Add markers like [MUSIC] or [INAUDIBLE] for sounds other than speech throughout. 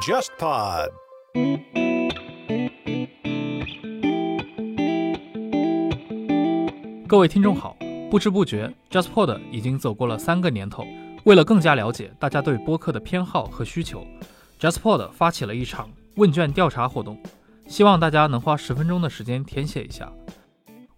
JustPod。各位听众好，不知不觉，JustPod 已经走过了三个年头。为了更加了解大家对播客的偏好和需求，JustPod 发起了一场问卷调查活动，希望大家能花十分钟的时间填写一下。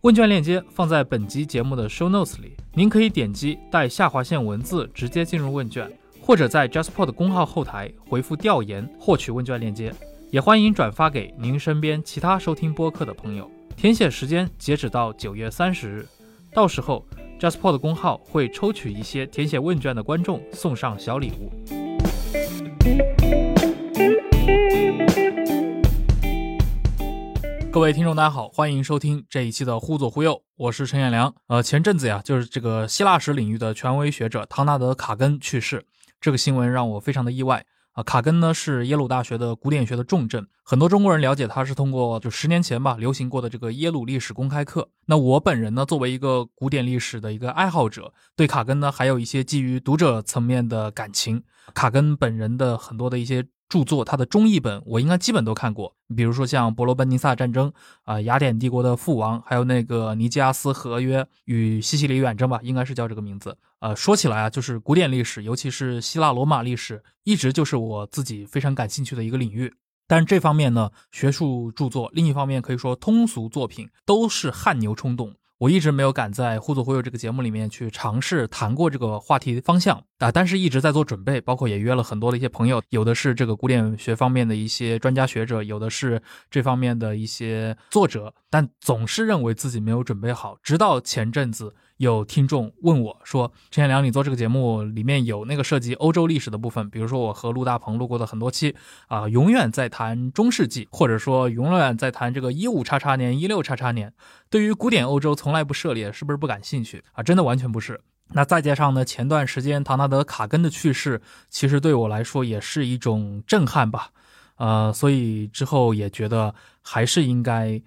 问卷链接放在本集节目的 Show Notes 里，您可以点击带下划线文字直接进入问卷，或者在 JustPod 公号后台回复“调研”获取问卷链接。也欢迎转发给您身边其他收听播客的朋友。填写时间截止到九月三十日，到时候 JustPod 公号会抽取一些填写问卷的观众送上小礼物。各位听众，大家好，欢迎收听这一期的《忽左忽右》，我是陈彦良。呃，前阵子呀，就是这个希腊史领域的权威学者唐纳德·卡根去世，这个新闻让我非常的意外啊。卡根呢是耶鲁大学的古典学的重镇，很多中国人了解他是通过就十年前吧流行过的这个耶鲁历史公开课。那我本人呢，作为一个古典历史的一个爱好者，对卡根呢还有一些基于读者层面的感情。卡根本人的很多的一些。著作，他的中译本我应该基本都看过，比如说像《伯罗奔尼撒战争》啊，雅典帝国的覆亡，还有那个尼基亚斯合约与西西里远征吧，应该是叫这个名字。呃，说起来啊，就是古典历史，尤其是希腊罗马历史，一直就是我自己非常感兴趣的一个领域。但是这方面呢，学术著作，另一方面可以说通俗作品，都是汗牛充栋。我一直没有敢在《忽左忽右》这个节目里面去尝试谈过这个话题方向啊，但是一直在做准备，包括也约了很多的一些朋友，有的是这个古典学方面的一些专家学者，有的是这方面的一些作者，但总是认为自己没有准备好，直到前阵子。有听众问我说：“陈彦良，你做这个节目里面有那个涉及欧洲历史的部分，比如说我和陆大鹏录过的很多期啊，永远在谈中世纪，或者说永远在谈这个一五叉叉年、一六叉叉年，对于古典欧洲从来不涉猎，是不是不感兴趣啊？真的完全不是。那再加上呢，前段时间唐纳德·卡根的去世，其实对我来说也是一种震撼吧，呃，所以之后也觉得还是应该。”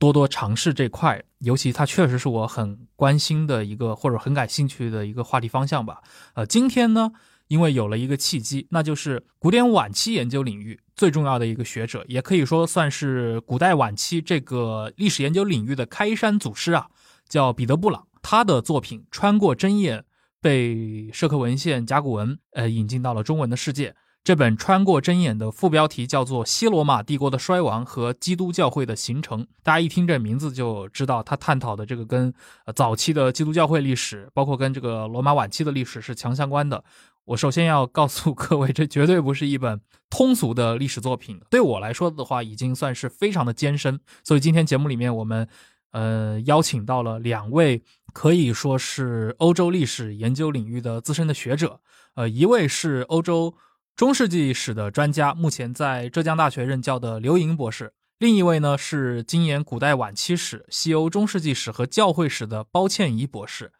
多多尝试这块，尤其它确实是我很关心的一个或者很感兴趣的一个话题方向吧。呃，今天呢，因为有了一个契机，那就是古典晚期研究领域最重要的一个学者，也可以说算是古代晚期这个历史研究领域的开山祖师啊，叫彼得·布朗。他的作品《穿过针眼》被社科文献甲骨文呃引进到了中文的世界。这本穿过针眼的副标题叫做《西罗马帝国的衰亡和基督教会的形成》。大家一听这名字就知道，他探讨的这个跟早期的基督教会历史，包括跟这个罗马晚期的历史是强相关的。我首先要告诉各位，这绝对不是一本通俗的历史作品。对我来说的话，已经算是非常的艰深。所以今天节目里面，我们呃邀请到了两位可以说是欧洲历史研究领域的资深的学者。呃，一位是欧洲。中世纪史的专家，目前在浙江大学任教的刘莹博士；另一位呢是精研古代晚期史、西欧中世纪史和教会史的包倩怡博士。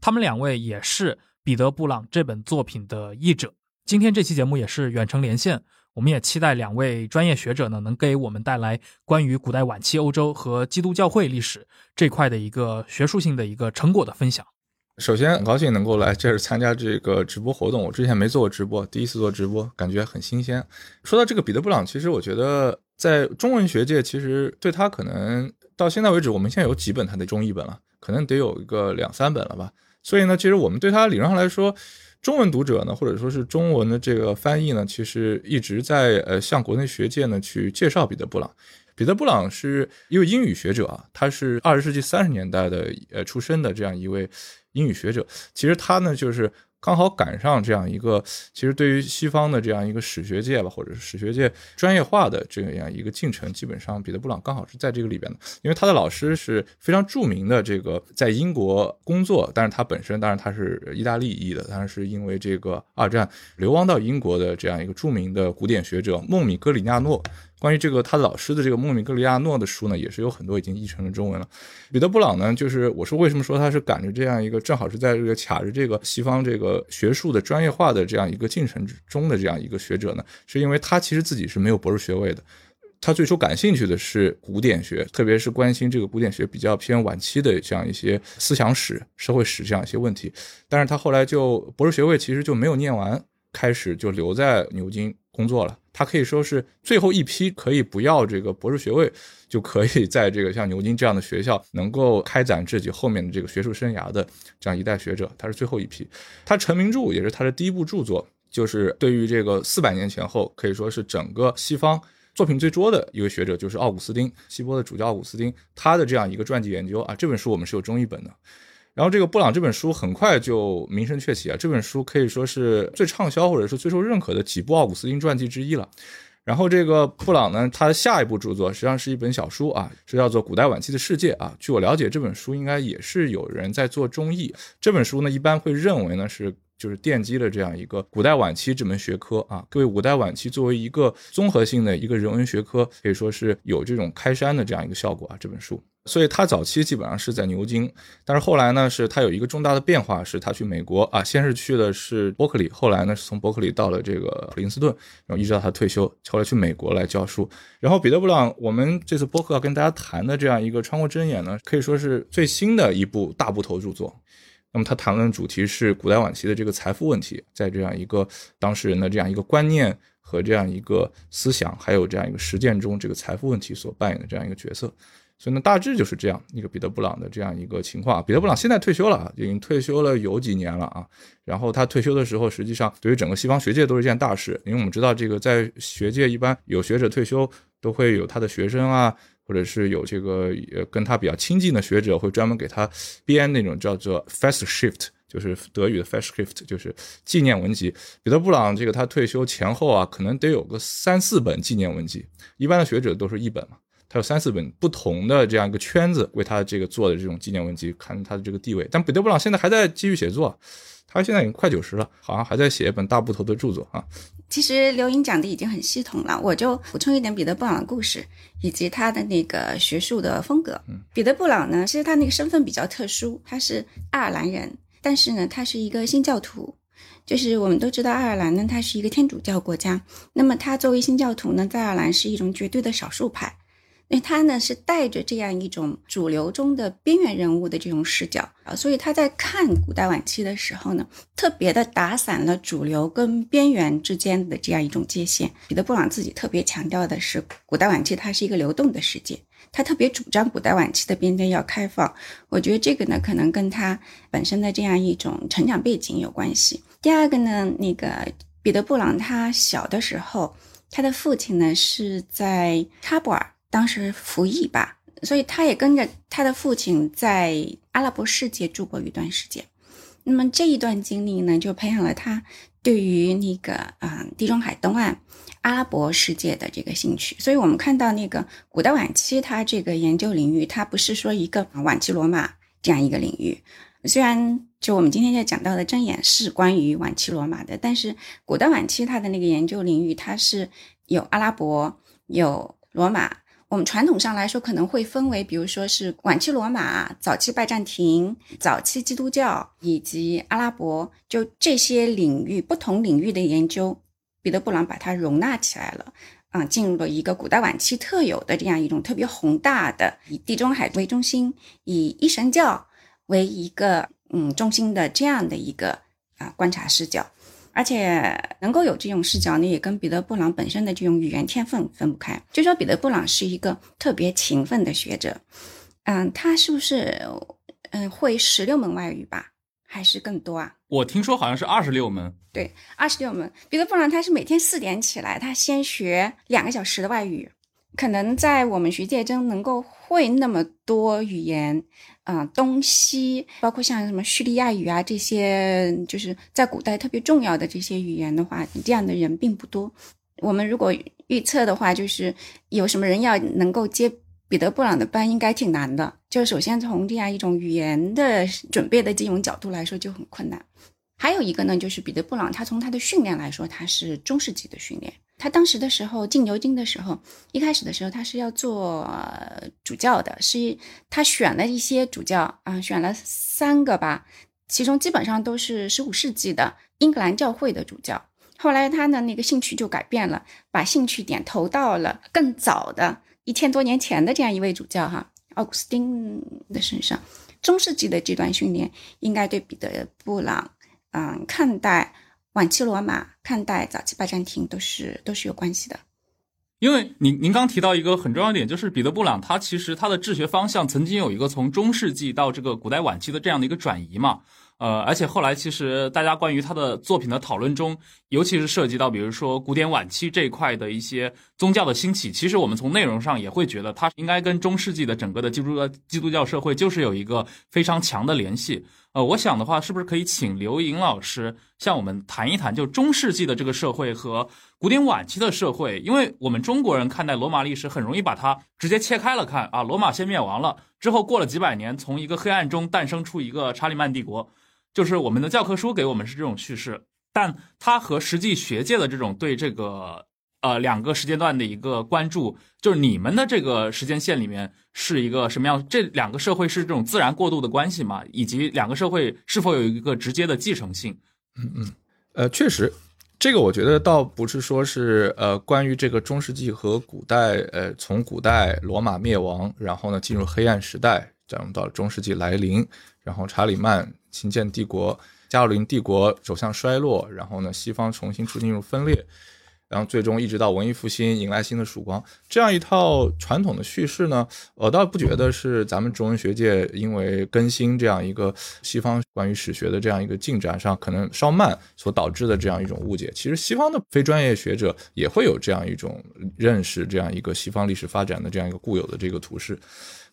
他们两位也是彼得·布朗这本作品的译者。今天这期节目也是远程连线，我们也期待两位专业学者呢能给我们带来关于古代晚期欧洲和基督教会历史这块的一个学术性的一个成果的分享。首先很高兴能够来这儿参加这个直播活动，我之前没做过直播，第一次做直播，感觉很新鲜。说到这个彼得·布朗，其实我觉得在中文学界，其实对他可能到现在为止，我们现在有几本他的中译本了，可能得有一个两三本了吧。所以呢，其实我们对他理论上来说，中文读者呢，或者说是中文的这个翻译呢，其实一直在呃向国内学界呢去介绍彼得·布朗。彼得·布朗是一位英语学者啊，他是二十世纪三十年代的呃出生的这样一位。英语学者，其实他呢，就是刚好赶上这样一个，其实对于西方的这样一个史学界吧，或者是史学界专业化的这样一个进程，基本上彼得·布朗刚好是在这个里边的，因为他的老师是非常著名的这个在英国工作，但是他本身当然他是意大利裔的，当然是因为这个二战流亡到英国的这样一个著名的古典学者孟米格里亚诺。关于这个他老师的这个莫米格里亚诺的书呢，也是有很多已经译成了中文了。彼得·布朗呢，就是我说为什么说他是赶着这样一个，正好是在这个卡着这个西方这个学术的专业化的这样一个进程之中的这样一个学者呢？是因为他其实自己是没有博士学位的。他最初感兴趣的是古典学，特别是关心这个古典学比较偏晚期的这样一些思想史、社会史这样一些问题。但是他后来就博士学位其实就没有念完，开始就留在牛津工作了。他可以说是最后一批可以不要这个博士学位，就可以在这个像牛津这样的学校能够开展自己后面的这个学术生涯的这样一代学者。他是最后一批。他成名著也是他的第一部著作。就是对于这个四百年前后，可以说是整个西方作品最多的一位学者，就是奥古斯丁，希波的主教奥古斯丁，他的这样一个传记研究啊，这本书我们是有中译本的。然后这个布朗这本书很快就名声鹊起啊，这本书可以说是最畅销或者是最受认可的几部奥古斯丁传记之一了。然后这个布朗呢，他的下一部著作实际上是一本小书啊，是叫做《古代晚期的世界》啊。据我了解，这本书应该也是有人在做中译。这本书呢，一般会认为呢是。就是奠基了这样一个古代晚期这门学科啊，各位古代晚期作为一个综合性的一个人文学科，可以说是有这种开山的这样一个效果啊。这本书，所以他早期基本上是在牛津，但是后来呢，是他有一个重大的变化，是他去美国啊，先是去的是伯克利，后来呢是从伯克利到了这个普林斯顿，然后一直到他退休，后来去美国来教书。然后彼得·布朗，我们这次播客要跟大家谈的这样一个穿过针眼呢，可以说是最新的一部大部头著作。那么他谈论主题是古代晚期的这个财富问题，在这样一个当事人的这样一个观念和这样一个思想，还有这样一个实践中，这个财富问题所扮演的这样一个角色。所以呢，大致就是这样一个彼得·布朗的这样一个情况。彼得·布朗现在退休了，已经退休了有几年了啊。然后他退休的时候，实际上对于整个西方学界都是一件大事，因为我们知道这个在学界一般有学者退休，都会有他的学生啊。或者是有这个呃跟他比较亲近的学者，会专门给他编那种叫做 Festschrift，就是德语的 Festschrift，就是纪念文集。彼得·布朗这个他退休前后啊，可能得有个三四本纪念文集。一般的学者都是一本嘛，他有三四本不同的这样一个圈子为他这个做的这种纪念文集，看他的这个地位。但彼得·布朗现在还在继续写作，他现在已经快九十了，好像还在写一本大部头的著作啊。其实刘英讲的已经很系统了，我就补充一点彼得·布朗的故事以及他的那个学术的风格。彼得·布朗呢，其实他那个身份比较特殊，他是爱尔兰人，但是呢，他是一个新教徒。就是我们都知道，爱尔兰呢，它是一个天主教国家，那么他作为新教徒呢，在爱尔兰是一种绝对的少数派。那他呢是带着这样一种主流中的边缘人物的这种视角啊，所以他在看古代晚期的时候呢，特别的打散了主流跟边缘之间的这样一种界限。彼得·布朗自己特别强调的是，古代晚期它是一个流动的世界，他特别主张古代晚期的边界要开放。我觉得这个呢，可能跟他本身的这样一种成长背景有关系。第二个呢，那个彼得·布朗他小的时候，他的父亲呢是在喀布尔。当时服役吧，所以他也跟着他的父亲在阿拉伯世界住过一段时间。那么这一段经历呢，就培养了他对于那个啊地中海东岸阿拉伯世界的这个兴趣。所以我们看到那个古代晚期，他这个研究领域，它不是说一个晚期罗马这样一个领域。虽然就我们今天要讲到的睁眼是关于晚期罗马的，但是古代晚期它的那个研究领域，它是有阿拉伯，有罗马。我们传统上来说，可能会分为，比如说是晚期罗马、早期拜占庭、早期基督教以及阿拉伯，就这些领域不同领域的研究，彼得·布朗把它容纳起来了，啊，进入了一个古代晚期特有的这样一种特别宏大的，以地中海为中心，以一神教为一个嗯中心的这样的一个啊观察视角。而且能够有这种视角呢，也跟彼得·布朗本身的这种语言天分分不开。就说彼得·布朗是一个特别勤奋的学者，嗯，他是不是嗯会十六门外语吧，还是更多啊？我听说好像是二十六门。对，二十六门。彼得·布朗他是每天四点起来，他先学两个小时的外语。可能在我们学界中能够会那么多语言，啊，东西包括像什么叙利亚语啊这些，就是在古代特别重要的这些语言的话，这样的人并不多。我们如果预测的话，就是有什么人要能够接彼得·布朗的班，应该挺难的。就首先从这样一种语言的准备的这种角度来说，就很困难。还有一个呢，就是彼得·布朗他从他的训练来说，他是中世纪的训练。他当时的时候进牛津的时候，一开始的时候他是要做主教的，是他选了一些主教啊，选了三个吧，其中基本上都是十五世纪的英格兰教会的主教，后来他的那个兴趣就改变了，把兴趣点投到了更早的一千多年前的这样一位主教哈奥古斯丁的身上。中世纪的这段训练应该对彼得·布朗，嗯，看待晚期罗马、看待早期拜占庭都是都是有关系的。因为您您刚提到一个很重要点，就是彼得·布朗他其实他的治学方向曾经有一个从中世纪到这个古代晚期的这样的一个转移嘛。呃，而且后来其实大家关于他的作品的讨论中，尤其是涉及到比如说古典晚期这一块的一些宗教的兴起，其实我们从内容上也会觉得它应该跟中世纪的整个的基督教基督教社会就是有一个非常强的联系。呃，我想的话，是不是可以请刘莹老师向我们谈一谈，就中世纪的这个社会和古典晚期的社会？因为我们中国人看待罗马历史，很容易把它直接切开了看啊，罗马先灭亡了，之后过了几百年，从一个黑暗中诞生出一个查理曼帝国。就是我们的教科书给我们是这种叙事，但它和实际学界的这种对这个呃两个时间段的一个关注，就是你们的这个时间线里面是一个什么样？这两个社会是这种自然过渡的关系吗？以及两个社会是否有一个直接的继承性？嗯嗯，呃，确实，这个我觉得倒不是说是呃关于这个中世纪和古代，呃，从古代罗马灭亡，然后呢进入黑暗时代，然后到中世纪来临，然后查理曼。新建帝国，加洛林帝国走向衰落，然后呢，西方重新出进入分裂，然后最终一直到文艺复兴迎来新的曙光，这样一套传统的叙事呢，我倒不觉得是咱们中文学界因为更新这样一个西方关于史学的这样一个进展上可能稍慢所导致的这样一种误解。其实西方的非专业学者也会有这样一种认识，这样一个西方历史发展的这样一个固有的这个图式。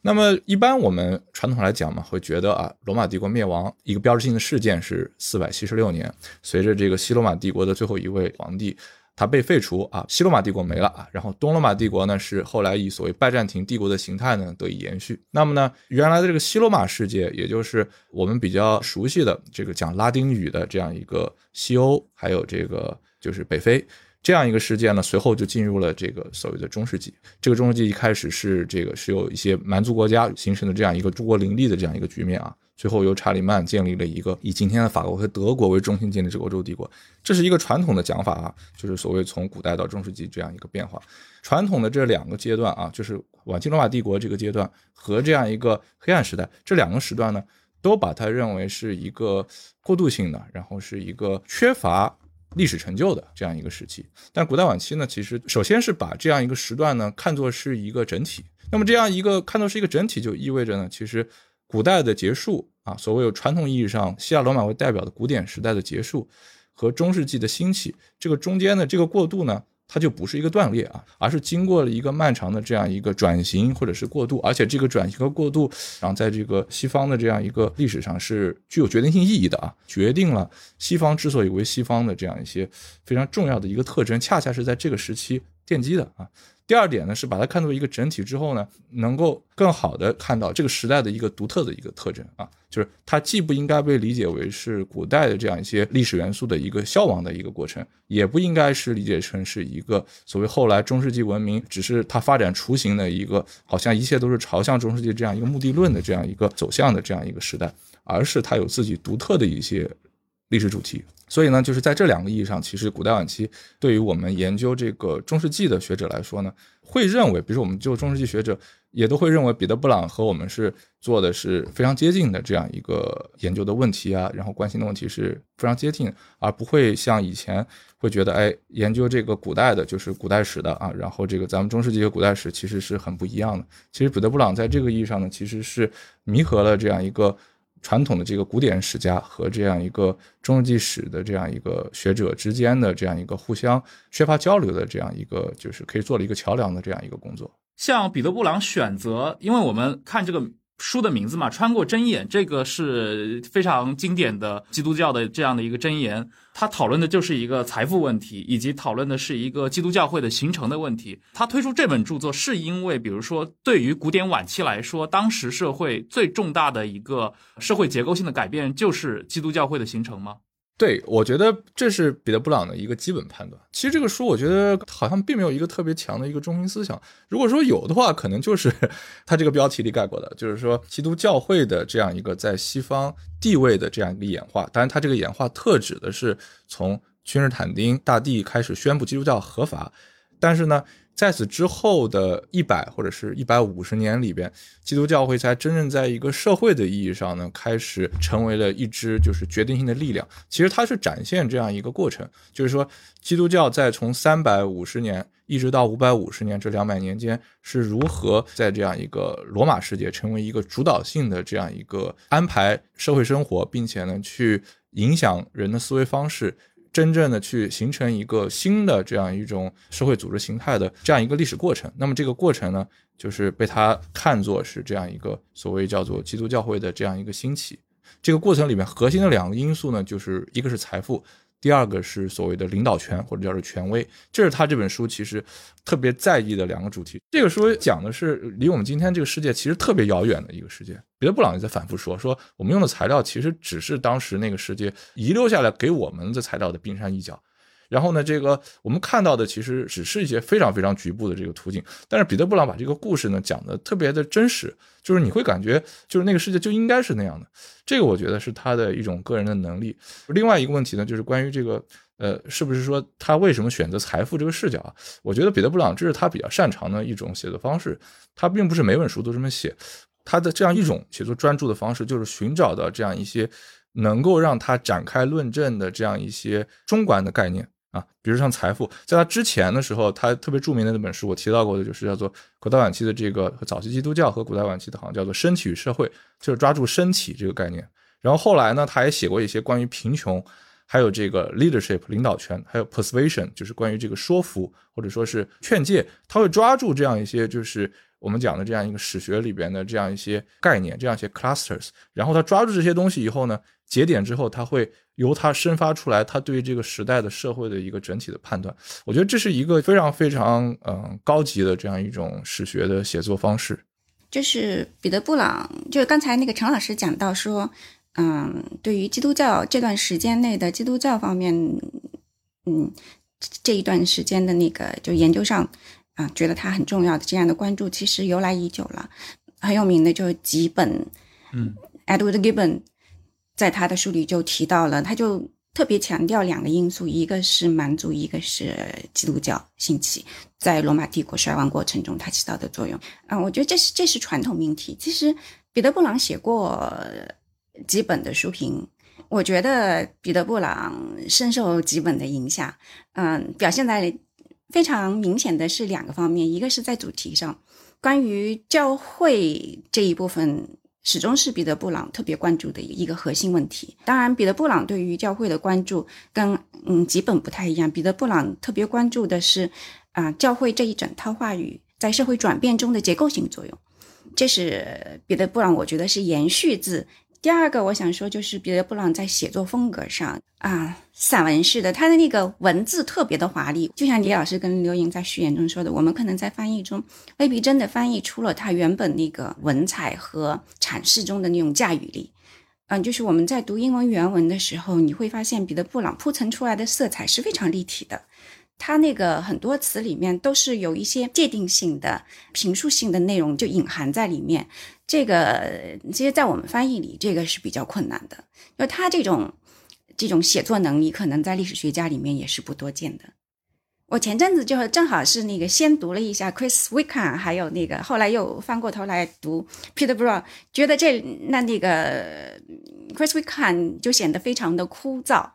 那么，一般我们传统来讲嘛，会觉得啊，罗马帝国灭亡一个标志性的事件是四百七十六年，随着这个西罗马帝国的最后一位皇帝它被废除啊，西罗马帝国没了啊，然后东罗马帝国呢是后来以所谓拜占庭帝国的形态呢得以延续。那么呢，原来的这个西罗马世界，也就是我们比较熟悉的这个讲拉丁语的这样一个西欧，还有这个就是北非。这样一个事件呢，随后就进入了这个所谓的中世纪。这个中世纪一开始是这个是有一些蛮族国家形成的这样一个诸国林立的这样一个局面啊。最后由查理曼建立了一个以今天的法国和德国为中心建立这个欧洲帝国。这是一个传统的讲法啊，就是所谓从古代到中世纪这样一个变化。传统的这两个阶段啊，就是晚期罗马帝国这个阶段和这样一个黑暗时代这两个时段呢，都把它认为是一个过渡性的，然后是一个缺乏。历史成就的这样一个时期，但古代晚期呢，其实首先是把这样一个时段呢看作是一个整体。那么这样一个看作是一个整体，就意味着呢，其实古代的结束啊，所谓有传统意义上希腊罗马为代表的古典时代的结束和中世纪的兴起，这个中间的这个过渡呢。它就不是一个断裂啊，而是经过了一个漫长的这样一个转型或者是过渡，而且这个转型和过渡，然后在这个西方的这样一个历史上是具有决定性意义的啊，决定了西方之所以为西方的这样一些非常重要的一个特征，恰恰是在这个时期奠基的啊。第二点呢，是把它看作一个整体之后呢，能够更好的看到这个时代的一个独特的一个特征啊，就是它既不应该被理解为是古代的这样一些历史元素的一个消亡的一个过程，也不应该是理解成是一个所谓后来中世纪文明只是它发展雏形的一个，好像一切都是朝向中世纪这样一个目的论的这样一个走向的这样一个时代，而是它有自己独特的一些历史主题。所以呢，就是在这两个意义上，其实古代晚期对于我们研究这个中世纪的学者来说呢，会认为，比如说我们就中世纪学者也都会认为，彼得·布朗和我们是做的是非常接近的这样一个研究的问题啊，然后关心的问题是非常接近，而不会像以前会觉得，哎，研究这个古代的就是古代史的啊，然后这个咱们中世纪和古代史其实是很不一样的。其实彼得·布朗在这个意义上呢，其实是弥合了这样一个。传统的这个古典史家和这样一个中世纪史的这样一个学者之间的这样一个互相缺乏交流的这样一个，就是可以做了一个桥梁的这样一个工作。像彼得·布朗选择，因为我们看这个。书的名字嘛，穿过针眼，这个是非常经典的基督教的这样的一个箴言。他讨论的就是一个财富问题，以及讨论的是一个基督教会的形成的问题。他推出这本著作，是因为比如说，对于古典晚期来说，当时社会最重大的一个社会结构性的改变，就是基督教会的形成吗？对，我觉得这是彼得·布朗的一个基本判断。其实这个书，我觉得好像并没有一个特别强的一个中心思想。如果说有的话，可能就是 [LAUGHS] 他这个标题里概括的，就是说基督教会的这样一个在西方地位的这样一个演化。当然，它这个演化特指的是从君士坦丁大帝开始宣布基督教合法，但是呢。在此之后的一百或者是一百五十年里边，基督教会才真正在一个社会的意义上呢，开始成为了一支就是决定性的力量。其实它是展现这样一个过程，就是说基督教在从三百五十年一直到五百五十年这两百年间，是如何在这样一个罗马世界成为一个主导性的这样一个安排社会生活，并且呢去影响人的思维方式。真正的去形成一个新的这样一种社会组织形态的这样一个历史过程，那么这个过程呢，就是被他看作是这样一个所谓叫做基督教会的这样一个兴起。这个过程里面核心的两个因素呢，就是一个是财富。第二个是所谓的领导权或者叫做权威，这是他这本书其实特别在意的两个主题。这个书讲的是离我们今天这个世界其实特别遥远的一个世界。彼得·布朗也在反复说，说我们用的材料其实只是当时那个世界遗留下来给我们的材料的冰山一角。然后呢，这个我们看到的其实只是一些非常非常局部的这个途径，但是彼得·布朗把这个故事呢讲的特别的真实，就是你会感觉就是那个世界就应该是那样的，这个我觉得是他的一种个人的能力。另外一个问题呢，就是关于这个呃，是不是说他为什么选择财富这个视角啊？我觉得彼得·布朗这是他比较擅长的一种写作方式，他并不是每本书都这么写，他的这样一种写作专注的方式，就是寻找到这样一些能够让他展开论证的这样一些中观的概念。啊，比如像财富，在他之前的时候，他特别著名的那本书，我提到过的，就是叫做古代晚期的这个早期基督教和古代晚期的，好像叫做身体与社会，就是抓住身体这个概念。然后后来呢，他也写过一些关于贫穷，还有这个 leadership 领导权，还有 persuasion，就是关于这个说服或者说是劝诫，他会抓住这样一些就是我们讲的这样一个史学里边的这样一些概念，这样一些 clusters。然后他抓住这些东西以后呢？节点之后，他会由他生发出来，他对这个时代的社会的一个整体的判断。我觉得这是一个非常非常嗯高级的这样一种史学的写作方式。就是彼得·布朗，就是刚才那个陈老师讲到说，嗯，对于基督教这段时间内的基督教方面，嗯，这一段时间的那个就研究上啊，觉得它很重要的这样的关注，其实由来已久了。很有名的就是吉本，嗯，Edward Gibbon。在他的书里就提到了，他就特别强调两个因素，一个是蛮族，一个是基督教兴起，在罗马帝国衰亡过程中它起到的作用。啊，我觉得这是这是传统命题。其实彼得·布朗写过几本的书评，我觉得彼得·布朗深受几本的影响。嗯，表现在非常明显的是两个方面，一个是在主题上，关于教会这一部分。始终是彼得·布朗特别关注的一个核心问题。当然，彼得·布朗对于教会的关注跟嗯基本不太一样。彼得·布朗特别关注的是啊，教会这一整套话语在社会转变中的结构性作用。这是彼得·布朗，我觉得是延续自。第二个，我想说就是彼得·布朗在写作风格上啊，散文式的，他的那个文字特别的华丽，就像李老师跟刘莹在序言中说的，我们可能在翻译中未必真的翻译出了他原本那个文采和阐释中的那种驾驭力。嗯，就是我们在读英文原文的时候，你会发现彼得·布朗铺陈出来的色彩是非常立体的。它那个很多词里面都是有一些界定性的、评述性的内容就隐含在里面。这个其实，在我们翻译里，这个是比较困难的，因为他这种这种写作能力，可能在历史学家里面也是不多见的。我前阵子就正好是那个先读了一下 Chris Wickham，还有那个后来又翻过头来读 Peter Brown，觉得这那那个 Chris Wickham 就显得非常的枯燥。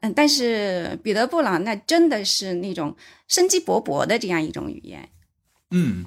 嗯，但是彼得·布朗那真的是那种生机勃勃的这样一种语言。嗯，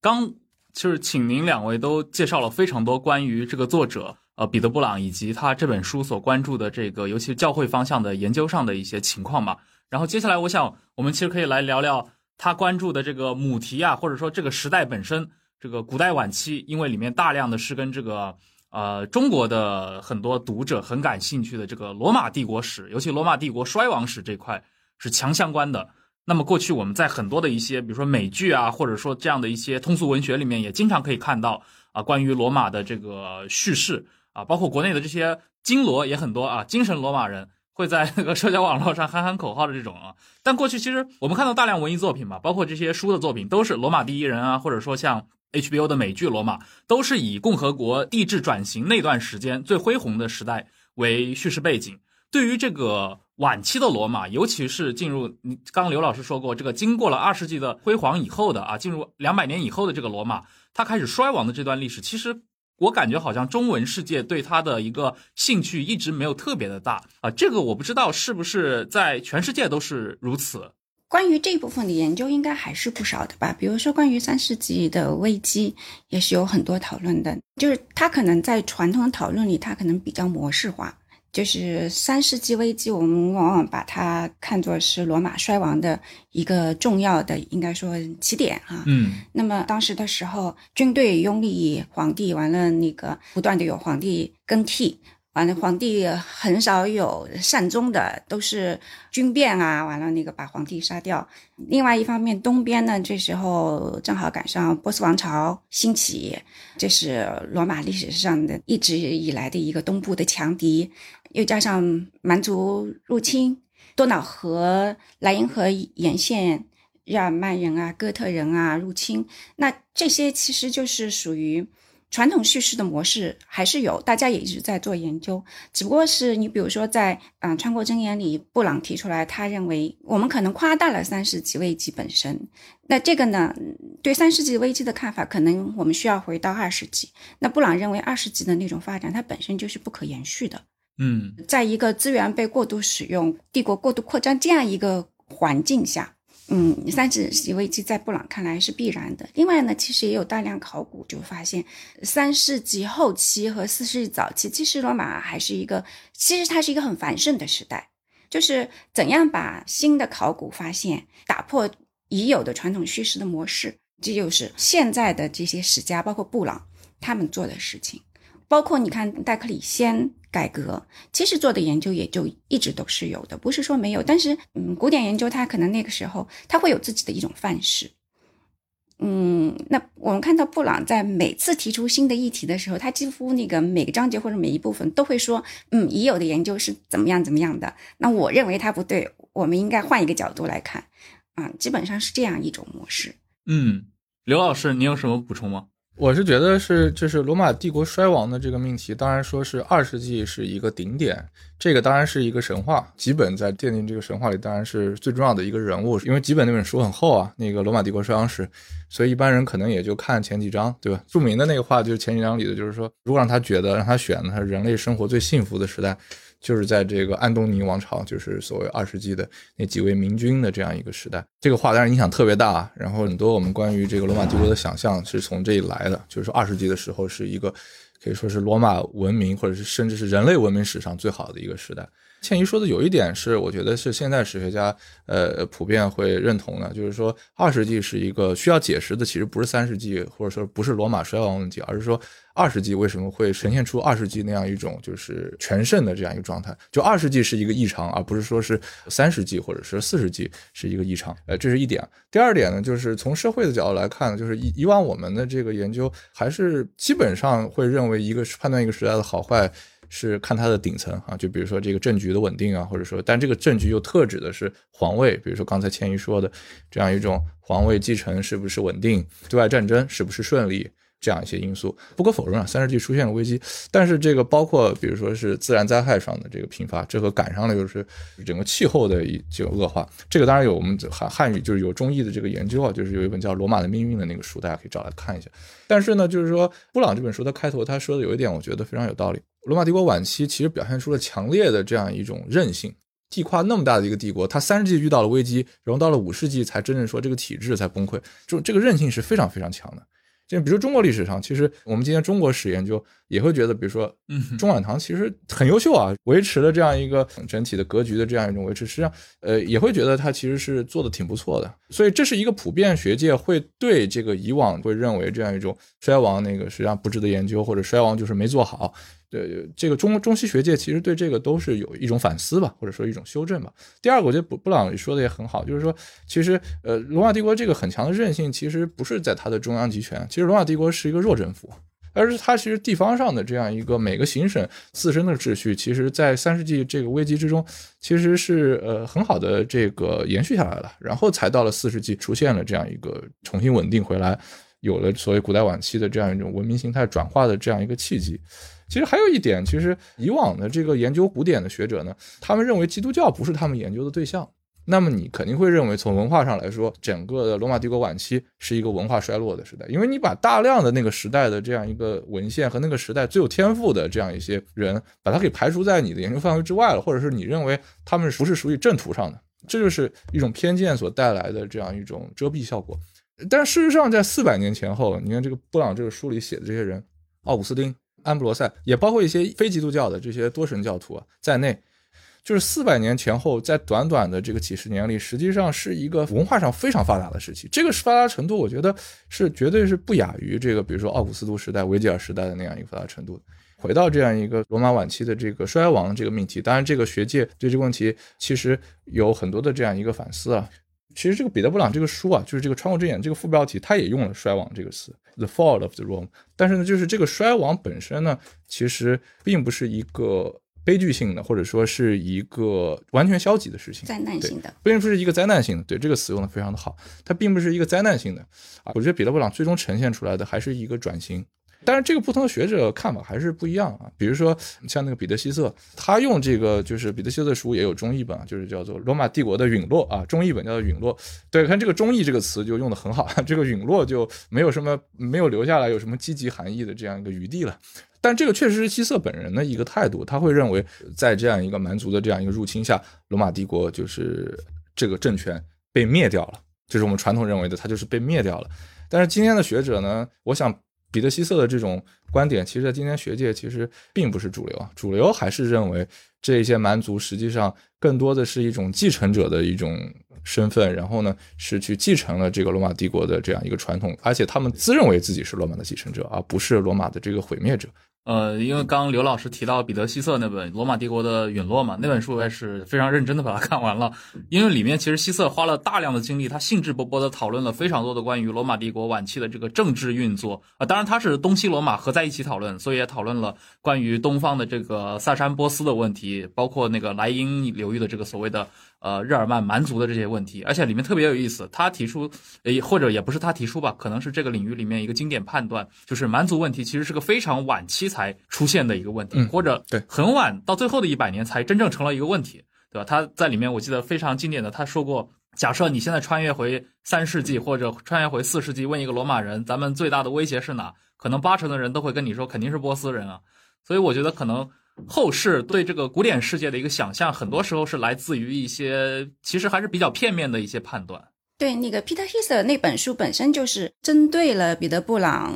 刚就是请您两位都介绍了非常多关于这个作者呃彼得·布朗以及他这本书所关注的这个尤其是教会方向的研究上的一些情况嘛。然后接下来我想我们其实可以来聊聊他关注的这个母题啊，或者说这个时代本身，这个古代晚期，因为里面大量的是跟这个。呃，中国的很多读者很感兴趣的这个罗马帝国史，尤其罗马帝国衰亡史这块是强相关的。那么过去我们在很多的一些，比如说美剧啊，或者说这样的一些通俗文学里面，也经常可以看到啊，关于罗马的这个叙事啊，包括国内的这些金罗也很多啊，精神罗马人会在那个社交网络上喊喊口号的这种啊。但过去其实我们看到大量文艺作品嘛，包括这些书的作品，都是罗马第一人啊，或者说像。HBO 的美剧《罗马》都是以共和国帝制转型那段时间最恢宏的时代为叙事背景。对于这个晚期的罗马，尤其是进入你刚刚刘老师说过，这个经过了二世纪的辉煌以后的啊，进入两百年以后的这个罗马，它开始衰亡的这段历史，其实我感觉好像中文世界对它的一个兴趣一直没有特别的大啊。这个我不知道是不是在全世界都是如此。关于这部分的研究，应该还是不少的吧？比如说，关于三世纪的危机，也是有很多讨论的。就是它可能在传统的讨论里，它可能比较模式化。就是三世纪危机，我们往往把它看作是罗马衰亡的一个重要的，应该说起点啊。嗯，那么当时的时候，军队拥立皇帝，完了那个不断的有皇帝更替。完了，皇帝很少有善终的，都是军变啊。完了，那个把皇帝杀掉。另外一方面，东边呢，这时候正好赶上波斯王朝兴起，这是罗马历史上的一直以来的一个东部的强敌。又加上蛮族入侵，多瑙河、莱茵河沿线日耳曼人啊、哥特人啊入侵，那这些其实就是属于。传统叙事的模式还是有，大家也一直在做研究，只不过是你比如说在嗯《穿过针眼》里，布朗提出来，他认为我们可能夸大了三世纪危机本身。那这个呢，对三世纪危机的看法，可能我们需要回到二世纪。那布朗认为二世纪的那种发展，它本身就是不可延续的。嗯，在一个资源被过度使用、帝国过度扩张这样一个环境下。嗯，三世纪危机在布朗看来是必然的。另外呢，其实也有大量考古就发现，三世纪后期和四世纪早期，其实罗马还是一个，其实它是一个很繁盛的时代。就是怎样把新的考古发现打破已有的传统叙事的模式，这就是现在的这些史家，包括布朗他们做的事情。包括你看戴克里先改革，其实做的研究也就一直都是有的，不是说没有。但是，嗯，古典研究它可能那个时候它会有自己的一种范式。嗯，那我们看到布朗在每次提出新的议题的时候，他几乎那个每个章节或者每一部分都会说，嗯，已有的研究是怎么样怎么样的。那我认为它不对，我们应该换一个角度来看。啊，基本上是这样一种模式。嗯，刘老师，你有什么补充吗？我是觉得是，就是罗马帝国衰亡的这个命题，当然说是二世纪是一个顶点，这个当然是一个神话。吉本在奠定这个神话里，当然是最重要的一个人物，因为吉本那本书很厚啊，那个罗马帝国衰亡史，所以一般人可能也就看前几章，对吧？著名的那个话就是前几章里的，就是说，如果让他觉得让他选，他人类生活最幸福的时代。就是在这个安东尼王朝，就是所谓二世纪的那几位明君的这样一个时代，这个话当然影响特别大。然后很多我们关于这个罗马帝国的想象是从这里来的，就是说二世纪的时候是一个可以说是罗马文明或者是甚至是人类文明史上最好的一个时代。倩怡说的有一点是，我觉得是现在史学家呃普遍会认同的，就是说二世纪是一个需要解释的，其实不是三世纪，或者说不是罗马衰亡问题，而是说二世纪为什么会呈现出二世纪那样一种就是全盛的这样一个状态。就二世纪是一个异常，而不是说是三世纪或者是四世纪是一个异常。呃，这是一点。第二点呢，就是从社会的角度来看，就是以以往我们的这个研究还是基本上会认为一个判断一个时代的好坏。是看它的顶层啊，就比如说这个政局的稳定啊，或者说，但这个政局又特指的是皇位，比如说刚才千一说的这样一种皇位继承是不是稳定，对外战争是不是顺利，这样一些因素不可否认啊。三世纪出现了危机，但是这个包括比如说是自然灾害上的这个频发，这和赶上了就是整个气候的一这个恶化，这个当然有我们汉汉语就是有中译的这个研究啊，就是有一本叫《罗马的命运》的那个书，大家可以找来看一下。但是呢，就是说布朗这本书的开头他说的有一点，我觉得非常有道理。罗马帝国晚期其实表现出了强烈的这样一种韧性，地跨那么大的一个帝国，它三世纪遇到了危机，然后到了五世纪才真正说这个体制才崩溃，就这个韧性是非常非常强的。就比如中国历史上，其实我们今天中国史研究也会觉得，比如说，嗯，中晚唐其实很优秀啊，维持了这样一个整体的格局的这样一种维持，实际上，呃，也会觉得它其实是做的挺不错的。所以这是一个普遍学界会对这个以往会认为这样一种衰亡那个实际上不值得研究，或者衰亡就是没做好。对这个中中西学界其实对这个都是有一种反思吧，或者说一种修正吧。第二个，我觉得布布朗说的也很好，就是说，其实呃，罗马帝国这个很强的韧性，其实不是在它的中央集权，其实罗马帝国是一个弱政府，而是它其实地方上的这样一个每个行省自身的秩序，其实在三世纪这个危机之中，其实是呃很好的这个延续下来了，然后才到了四世纪出现了这样一个重新稳定回来，有了所谓古代晚期的这样一种文明形态转化的这样一个契机。其实还有一点，其实以往的这个研究古典的学者呢，他们认为基督教不是他们研究的对象。那么你肯定会认为，从文化上来说，整个的罗马帝国晚期是一个文化衰落的时代，因为你把大量的那个时代的这样一个文献和那个时代最有天赋的这样一些人，把它给排除在你的研究范围之外了，或者是你认为他们不是属于正途上的，这就是一种偏见所带来的这样一种遮蔽效果。但事实上，在四百年前后，你看这个布朗这个书里写的这些人，奥古斯丁、安布罗塞，也包括一些非基督教的这些多神教徒啊在内。就是四百年前后，在短短的这个几十年里，实际上是一个文化上非常发达的时期。这个发达程度，我觉得是绝对是不亚于这个，比如说奥古斯都时代、维吉尔时代的那样一个发达程度。回到这样一个罗马晚期的这个衰亡这个命题，当然，这个学界对这个问题其实有很多的这样一个反思啊。其实这个彼得·布朗这个书啊，就是这个《穿过之眼》这个副标题，他也用了“衰亡”这个词，“the fall of the Rome”。但是呢，就是这个衰亡本身呢，其实并不是一个。悲剧性的，或者说是一个完全消极的事情，灾难性的，并不是一个灾难性的。对这个词用的非常的好，它并不是一个灾难性的啊。我觉得彼得·布朗最终呈现出来的还是一个转型，但是这个不同的学者看法还是不一样啊。比如说像那个彼得·希瑟，他用这个就是彼得·希瑟的书也有中译本啊，就是叫做《罗马帝国的陨落》啊，中译本叫做《陨落》。对，看这个“中译”这个词就用的很好，这个“陨落”就没有什么没有留下来有什么积极含义的这样一个余地了。但这个确实是希瑟本人的一个态度，他会认为，在这样一个蛮族的这样一个入侵下，罗马帝国就是这个政权被灭掉了，就是我们传统认为的，他就是被灭掉了。但是今天的学者呢，我想彼得希瑟的这种观点，其实在今天学界其实并不是主流啊，主流还是认为这些蛮族实际上更多的是一种继承者的一种。身份，然后呢，是去继承了这个罗马帝国的这样一个传统，而且他们自认为自己是罗马的继承者，而不是罗马的这个毁灭者。呃，因为刚刘老师提到彼得希瑟那本《罗马帝国的陨落》嘛，那本书我也是非常认真的把它看完了。因为里面其实希瑟花了大量的精力，他兴致勃勃的讨论了非常多的关于罗马帝国晚期的这个政治运作啊。当然他是东西罗马合在一起讨论，所以也讨论了关于东方的这个萨珊波斯的问题，包括那个莱茵流域的这个所谓的呃日耳曼蛮族的这些问题。而且里面特别有意思，他提出，诶或者也不是他提出吧，可能是这个领域里面一个经典判断，就是蛮族问题其实是个非常晚期。才出现的一个问题，或者对很晚到最后的一百年才真正成了一个问题，对吧？他在里面我记得非常经典的，他说过：假设你现在穿越回三世纪或者穿越回四世纪，问一个罗马人，咱们最大的威胁是哪？可能八成的人都会跟你说肯定是波斯人啊。所以我觉得可能后世对这个古典世界的一个想象，很多时候是来自于一些其实还是比较片面的一些判断。对，那个 Peter Hisse 那本书本身就是针对了彼得·布朗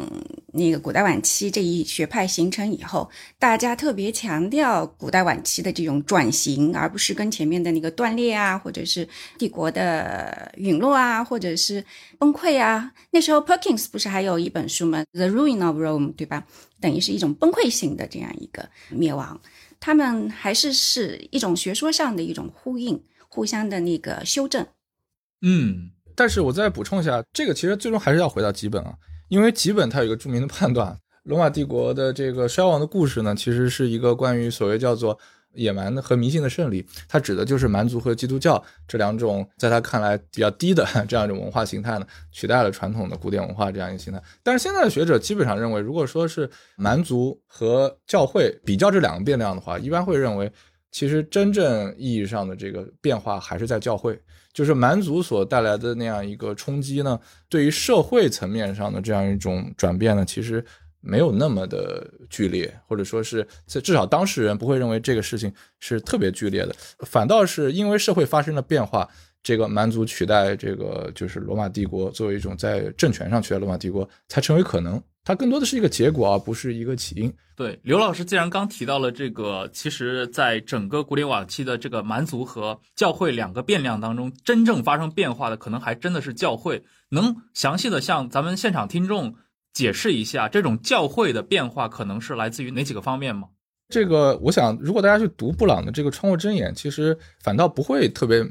那个古代晚期这一学派形成以后，大家特别强调古代晚期的这种转型，而不是跟前面的那个断裂啊，或者是帝国的陨落啊，或者是崩溃啊。那时候 Perkins 不是还有一本书吗？《The Ruin of Rome》，对吧？等于是一种崩溃性的这样一个灭亡。他们还是是一种学说上的一种呼应，互相的那个修正。嗯。但是我再补充一下，这个其实最终还是要回到吉本啊，因为吉本它有一个著名的判断，罗马帝国的这个衰亡的故事呢，其实是一个关于所谓叫做野蛮的和迷信的胜利，它指的就是蛮族和基督教这两种在他看来比较低的 [LAUGHS] 这样一种文化形态呢，取代了传统的古典文化这样一个形态。但是现在的学者基本上认为，如果说是蛮族和教会比较这两个变量的话，一般会认为，其实真正意义上的这个变化还是在教会。就是蛮族所带来的那样一个冲击呢，对于社会层面上的这样一种转变呢，其实没有那么的剧烈，或者说是至少当事人不会认为这个事情是特别剧烈的，反倒是因为社会发生了变化，这个蛮族取代这个就是罗马帝国作为一种在政权上取代罗马帝国才成为可能。它更多的是一个结果，而不是一个起因。对，刘老师既然刚提到了这个，其实，在整个古典晚期的这个蛮族和教会两个变量当中，真正发生变化的，可能还真的是教会。能详细的向咱们现场听众解释一下，这种教会的变化可能是来自于哪几个方面吗？这个，我想，如果大家去读布朗的这个《穿过针眼》，其实反倒不会特别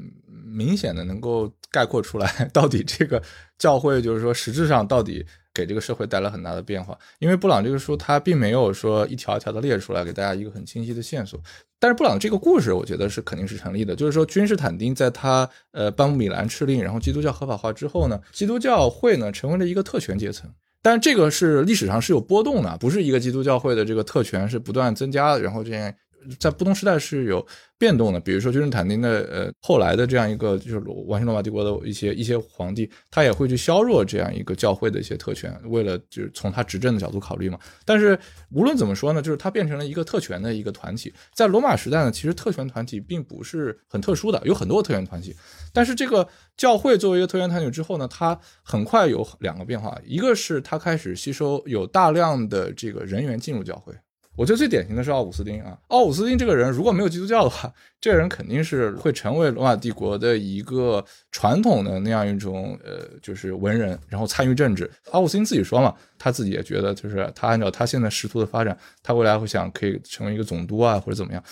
明显的能够概括出来，到底这个教会就是说，实质上到底。给这个社会带来很大的变化，因为布朗这个书他并没有说一条一条的列出来给大家一个很清晰的线索，但是布朗这个故事我觉得是肯定是成立的，就是说君士坦丁在他呃颁布米兰敕令，然后基督教合法化之后呢，基督教会呢成为了一个特权阶层，但这个是历史上是有波动的，不是一个基督教会的这个特权是不断增加，然后这样在不同时代是有变动的。比如说君士坦丁的呃后来的这样一个就是完全罗马帝国的一些一些皇帝，他也会去削弱这样一个教会的一些特权，为了就是从他执政的角度考虑嘛。但是无论怎么说呢，就是它变成了一个特权的一个团体。在罗马时代呢，其实特权团体并不是很特殊的，有很多特权团体。但是这个教会作为一个特权团体之后呢，它很快有两个变化，一个是它开始吸收有大量的这个人员进入教会。我觉得最典型的是奥古斯丁啊，奥古斯丁这个人如果没有基督教的话，这个人肯定是会成为罗马帝国的一个传统的那样一种呃，就是文人，然后参与政治。奥古斯丁自己说嘛，他自己也觉得，就是他按照他现在仕途的发展，他未来会想可以成为一个总督啊，或者怎么样。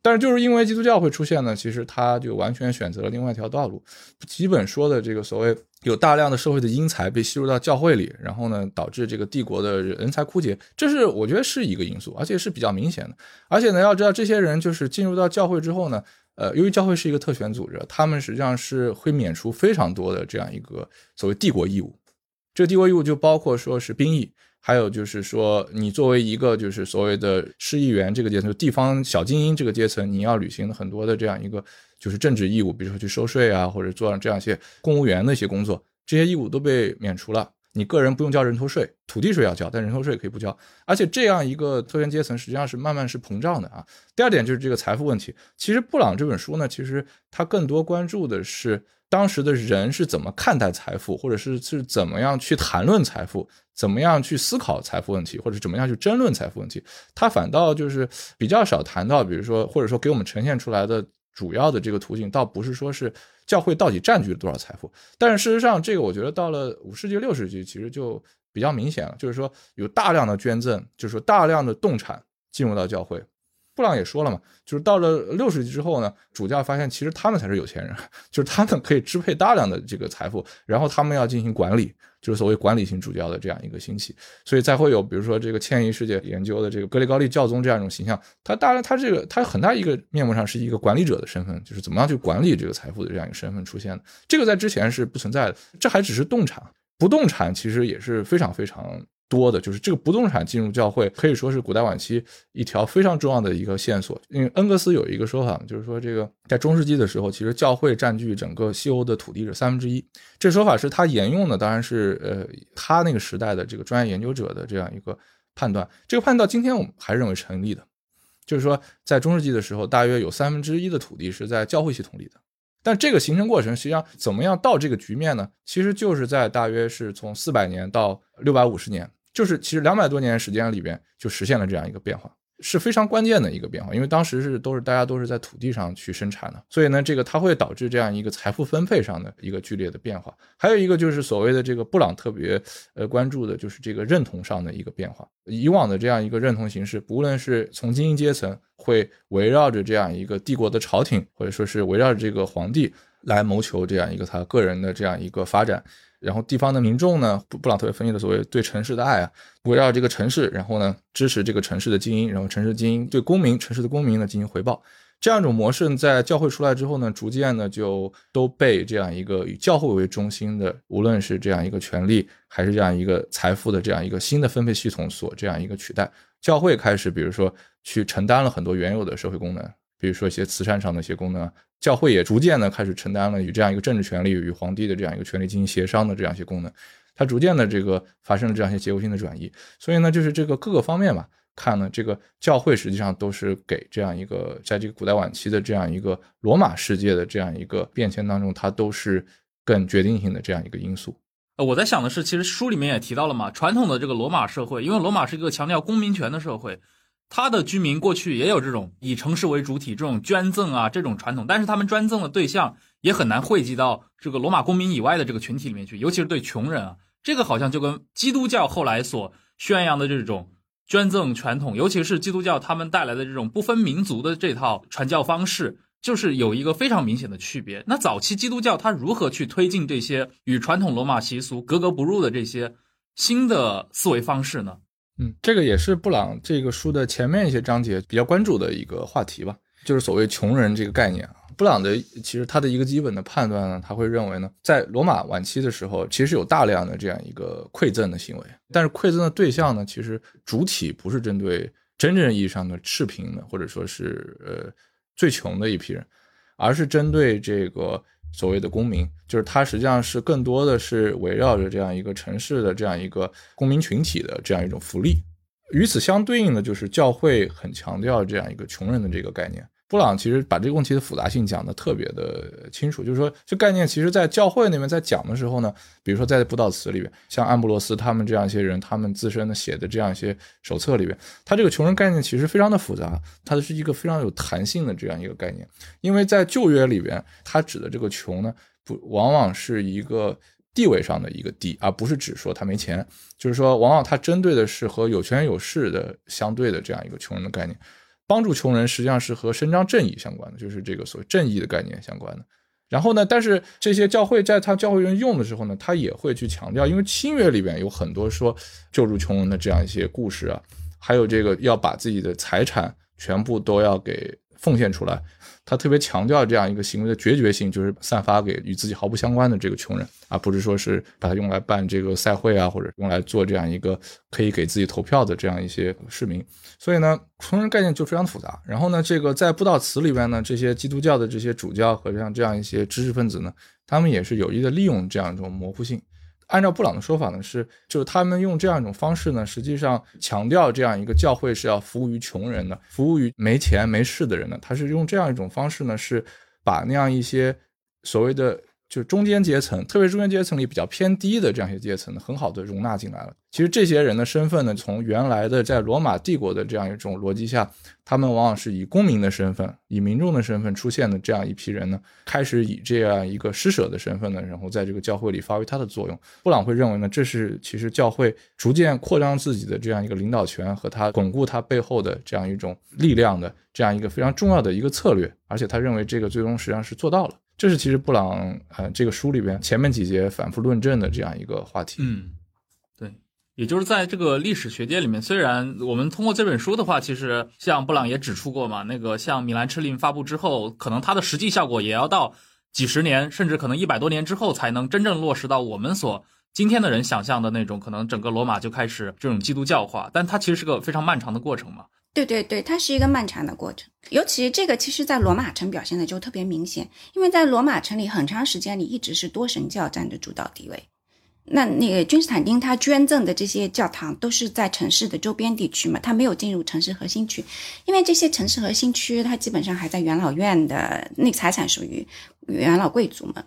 但是就是因为基督教会出现呢，其实他就完全选择了另外一条道路。基本说的这个所谓有大量的社会的英才被吸入到教会里，然后呢导致这个帝国的人才枯竭，这是我觉得是一个因素，而且是比较明显的。而且呢，要知道这些人就是进入到教会之后呢，呃，由于教会是一个特权组织，他们实际上是会免除非常多的这样一个所谓帝国义务。这个帝国义务就包括说是兵役。还有就是说，你作为一个就是所谓的市议员这个阶层，地方小精英这个阶层，你要履行很多的这样一个就是政治义务，比如说去收税啊，或者做这样一些公务员的一些工作，这些义务都被免除了。你个人不用交人头税，土地税要交，但人头税可以不交。而且这样一个特权阶层实际上是慢慢是膨胀的啊。第二点就是这个财富问题。其实布朗这本书呢，其实他更多关注的是。当时的人是怎么看待财富，或者是是怎么样去谈论财富，怎么样去思考财富问题，或者怎么样去争论财富问题？他反倒就是比较少谈到，比如说，或者说给我们呈现出来的主要的这个途径，倒不是说是教会到底占据了多少财富。但是事实上，这个我觉得到了五世纪、六世纪，其实就比较明显了，就是说有大量的捐赠，就是说大量的动产进入到教会。布朗也说了嘛，就是到了六世纪之后呢，主教发现其实他们才是有钱人，就是他们可以支配大量的这个财富，然后他们要进行管理，就是所谓管理型主教的这样一个兴起，所以才会有比如说这个迁移世界研究的这个格里高利教宗这样一种形象，他当然他这个他很大一个面目上是一个管理者的身份，就是怎么样去管理这个财富的这样一个身份出现的，这个在之前是不存在的，这还只是动产，不动产其实也是非常非常。多的就是这个不动产进入教会，可以说是古代晚期一条非常重要的一个线索。因为恩格斯有一个说法，就是说这个在中世纪的时候，其实教会占据整个西欧的土地是三分之一。这说法是他沿用的，当然是呃他那个时代的这个专业研究者的这样一个判断。这个判断今天我们还认为成立的，就是说在中世纪的时候，大约有三分之一的土地是在教会系统里的。但这个形成过程实际上怎么样到这个局面呢？其实就是在大约是从四百年到六百五十年。就是其实两百多年时间里边就实现了这样一个变化，是非常关键的一个变化。因为当时是都是大家都是在土地上去生产的，所以呢，这个它会导致这样一个财富分配上的一个剧烈的变化。还有一个就是所谓的这个布朗特别呃关注的就是这个认同上的一个变化。以往的这样一个认同形式，不论是从精英阶层会围绕着这样一个帝国的朝廷，或者说是围绕着这个皇帝来谋求这样一个他个人的这样一个发展。然后地方的民众呢，布布朗特别分析的所谓对城市的爱啊，围绕这个城市，然后呢支持这个城市的精英，然后城市精英对公民、城市的公民呢进行回报，这样一种模式在教会出来之后呢，逐渐呢就都被这样一个以教会为中心的，无论是这样一个权利还是这样一个财富的这样一个新的分配系统所这样一个取代，教会开始比如说去承担了很多原有的社会功能，比如说一些慈善上的一些功能。教会也逐渐的开始承担了与这样一个政治权利与皇帝的这样一个权利进行协商的这样一些功能，它逐渐的这个发生了这样一些结构性的转移。所以呢，就是这个各个方面吧，看呢，这个教会实际上都是给这样一个在这个古代晚期的这样一个罗马世界的这样一个变迁当中，它都是更决定性的这样一个因素。呃，我在想的是，其实书里面也提到了嘛，传统的这个罗马社会，因为罗马是一个强调公民权的社会。他的居民过去也有这种以城市为主体这种捐赠啊这种传统，但是他们捐赠的对象也很难汇集到这个罗马公民以外的这个群体里面去，尤其是对穷人啊，这个好像就跟基督教后来所宣扬的这种捐赠传统，尤其是基督教他们带来的这种不分民族的这套传教方式，就是有一个非常明显的区别。那早期基督教它如何去推进这些与传统罗马习俗格格不入的这些新的思维方式呢？嗯，这个也是布朗这个书的前面一些章节比较关注的一个话题吧，就是所谓穷人这个概念啊。布朗的其实他的一个基本的判断呢，他会认为呢，在罗马晚期的时候，其实有大量的这样一个馈赠的行为，但是馈赠的对象呢，其实主体不是针对真正意义上的赤贫的，或者说是呃最穷的一批人，而是针对这个所谓的公民，就是它实际上是更多的是围绕着这样一个城市的这样一个公民群体的这样一种福利。与此相对应的，就是教会很强调这样一个穷人的这个概念。布朗其实把这个问题的复杂性讲得特别的清楚，就是说这概念其实在教会那边在讲的时候呢，比如说在布道词里边，像安布罗斯他们这样一些人，他们自身的写的这样一些手册里边，他这个穷人概念其实非常的复杂，它是一个非常有弹性的这样一个概念，因为在旧约里边，它指的这个穷呢，不往往是一个。地位上的一个低，而不是指说他没钱，就是说，往往他针对的是和有权有势的相对的这样一个穷人的概念。帮助穷人实际上是和伸张正义相关的，就是这个所谓正义的概念相关的。然后呢，但是这些教会在他教会人用的时候呢，他也会去强调，因为新约里边有很多说救助穷人的这样一些故事啊，还有这个要把自己的财产全部都要给奉献出来。他特别强调这样一个行为的决绝性，就是散发给与自己毫不相关的这个穷人，而不是说是把它用来办这个赛会啊，或者用来做这样一个可以给自己投票的这样一些市民。所以呢，穷人概念就非常复杂。然后呢，这个在布道词里边呢，这些基督教的这些主教和像这样一些知识分子呢，他们也是有意的利用这样一种模糊性。按照布朗的说法呢，是就是他们用这样一种方式呢，实际上强调这样一个教会是要服务于穷人的，服务于没钱没势的人的。他是用这样一种方式呢，是把那样一些所谓的。就是中间阶层，特别中间阶层里比较偏低的这样一些阶层呢，很好的容纳进来了。其实这些人的身份呢，从原来的在罗马帝国的这样一种逻辑下，他们往往是以公民的身份、以民众的身份出现的这样一批人呢，开始以这样一个施舍的身份呢，然后在这个教会里发挥它的作用。布朗会认为呢，这是其实教会逐渐扩张自己的这样一个领导权和他巩固他背后的这样一种力量的这样一个非常重要的一个策略，而且他认为这个最终实际上是做到了。这是其实布朗呃这个书里边前面几节反复论证的这样一个话题。嗯，对，也就是在这个历史学界里面，虽然我们通过这本书的话，其实像布朗也指出过嘛，那个像米兰敕令发布之后，可能它的实际效果也要到几十年，甚至可能一百多年之后才能真正落实到我们所今天的人想象的那种，可能整个罗马就开始这种基督教化，但它其实是个非常漫长的过程嘛。对对对，它是一个漫长的过程，尤其这个其实，在罗马城表现的就特别明显，因为在罗马城里很长时间里一直是多神教占着主导地位。那那个君士坦丁他捐赠的这些教堂都是在城市的周边地区嘛，他没有进入城市核心区，因为这些城市核心区它基本上还在元老院的那财产属于元老贵族嘛。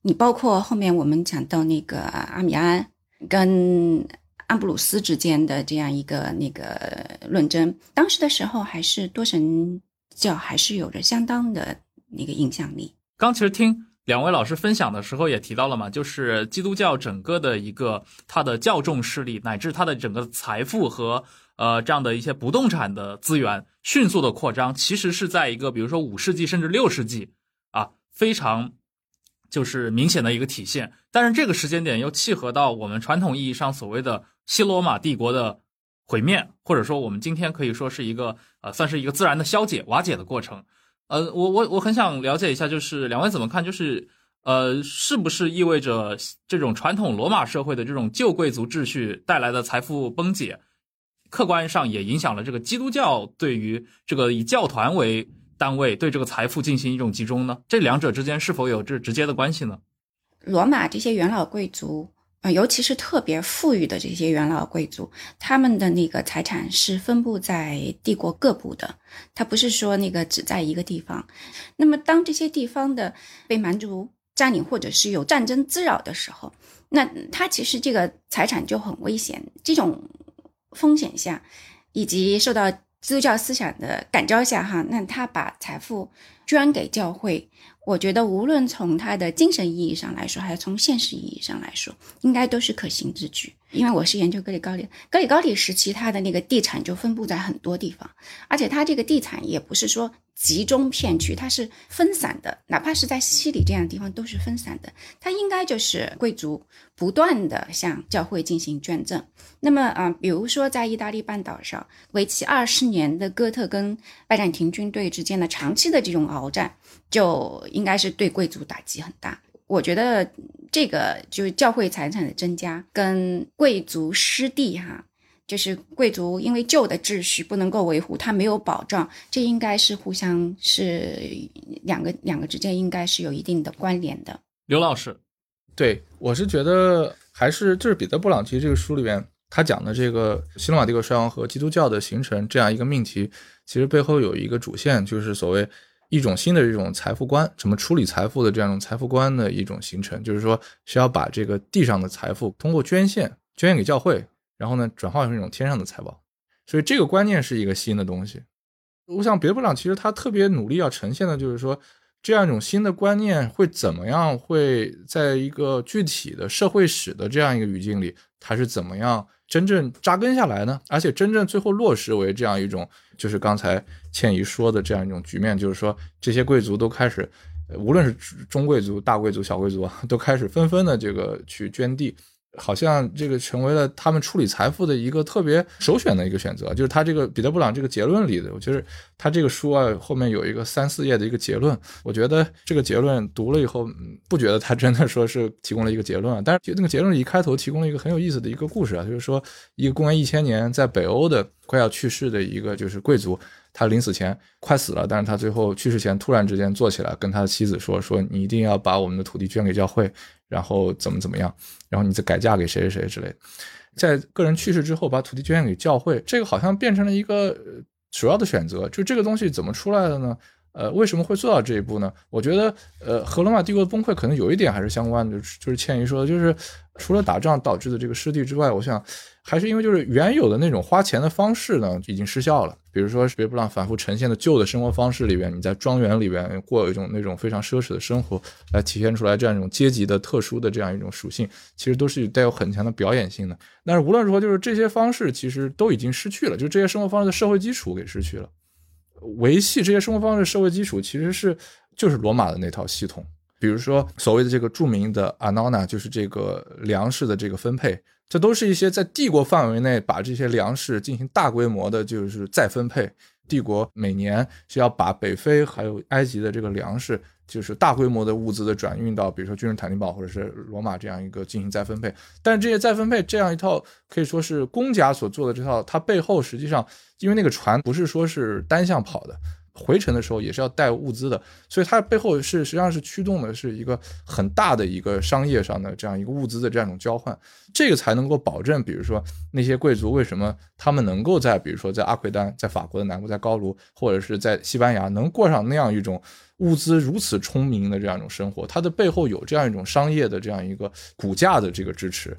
你包括后面我们讲到那个阿米安跟。安布鲁斯之间的这样一个那个论争，当时的时候还是多神教还是有着相当的那个影响力。刚其实听两位老师分享的时候也提到了嘛，就是基督教整个的一个它的教众势力，乃至它的整个财富和呃这样的一些不动产的资源迅速的扩张，其实是在一个比如说五世纪甚至六世纪啊非常。就是明显的一个体现，但是这个时间点又契合到我们传统意义上所谓的西罗马帝国的毁灭，或者说我们今天可以说是一个呃，算是一个自然的消解、瓦解的过程。呃，我我我很想了解一下，就是两位怎么看？就是呃，是不是意味着这种传统罗马社会的这种旧贵族秩序带来的财富崩解，客观上也影响了这个基督教对于这个以教团为。单位对这个财富进行一种集中呢？这两者之间是否有这直接的关系呢？罗马这些元老贵族啊，尤其是特别富裕的这些元老贵族，他们的那个财产是分布在帝国各部的，他不是说那个只在一个地方。那么，当这些地方的被蛮族占领或者是有战争滋扰的时候，那他其实这个财产就很危险。这种风险下，以及受到。基督教思想的感召下，哈，那他把财富捐给教会，我觉得无论从他的精神意义上来说，还是从现实意义上来说，应该都是可行之举。因为我是研究格里高利，格里高利时期他的那个地产就分布在很多地方，而且他这个地产也不是说。集中片区，它是分散的，哪怕是在西里这样的地方都是分散的。它应该就是贵族不断的向教会进行捐赠。那么啊，比如说在意大利半岛上，为期二十年的哥特跟拜占庭军队之间的长期的这种鏖战，就应该是对贵族打击很大。我觉得这个就是教会财产的增加跟贵族失地哈，就是贵族因为旧的秩序不能够维护，它没有保障，这应该是互相是两个两个之间应该是有一定的关联的。刘老师，对我是觉得还是就是彼得·布朗其实这个书里面他讲的这个西罗马帝国衰亡和基督教的形成这样一个命题，其实背后有一个主线，就是所谓。一种新的这种财富观，怎么处理财富的这样一种财富观的一种形成，就是说是要把这个地上的财富通过捐献，捐献给教会，然后呢转化成一种天上的财宝。所以这个观念是一个新的东西。我想别的部长其实他特别努力要呈现的就是说，这样一种新的观念会怎么样，会在一个具体的社会史的这样一个语境里，它是怎么样。真正扎根下来呢，而且真正最后落实为这样一种，就是刚才倩怡说的这样一种局面，就是说这些贵族都开始，无论是中贵族、大贵族、小贵族啊，都开始纷纷的这个去捐地。好像这个成为了他们处理财富的一个特别首选的一个选择，就是他这个彼得·布朗这个结论里的，我觉得他这个书啊后面有一个三四页的一个结论，我觉得这个结论读了以后，不觉得他真的说是提供了一个结论啊，但是那个结论一开头提供了一个很有意思的一个故事啊，就是说一个公元一千年在北欧的快要去世的一个就是贵族，他临死前快死了，但是他最后去世前突然之间坐起来跟他的妻子说说你一定要把我们的土地捐给教会。然后怎么怎么样，然后你再改嫁给谁谁谁之类的，在个人去世之后把土地捐献给教会，这个好像变成了一个主要的选择。就这个东西怎么出来的呢？呃，为什么会做到这一步呢？我觉得，呃，和罗马帝国的崩溃可能有一点还是相关的，就是就是倩怡说的，就是除了打仗导致的这个失地之外，我想还是因为就是原有的那种花钱的方式呢已经失效了。比如说，别布朗反复呈现的旧的生活方式里边，你在庄园里边过一种那种非常奢侈的生活，来体现出来这样一种阶级的特殊的这样一种属性，其实都是带有很强的表演性的。但是无论如何，就是这些方式其实都已经失去了，就这些生活方式的社会基础给失去了。维系这些生活方式社会基础其实是就是罗马的那套系统，比如说所谓的这个著名的 Anona，就是这个粮食的这个分配，这都是一些在帝国范围内把这些粮食进行大规模的，就是再分配。帝国每年是要把北非还有埃及的这个粮食。就是大规模的物资的转运到，比如说君士坦丁堡或者是罗马这样一个进行再分配，但是这些再分配这样一套可以说是公家所做的这套，它背后实际上因为那个船不是说是单向跑的。回程的时候也是要带物资的，所以它背后是实际上是驱动的是一个很大的一个商业上的这样一个物资的这样一种交换，这个才能够保证，比如说那些贵族为什么他们能够在比如说在阿奎丹，在法国的南部，在高卢或者是在西班牙能过上那样一种物资如此充盈的这样一种生活，它的背后有这样一种商业的这样一个骨架的这个支持。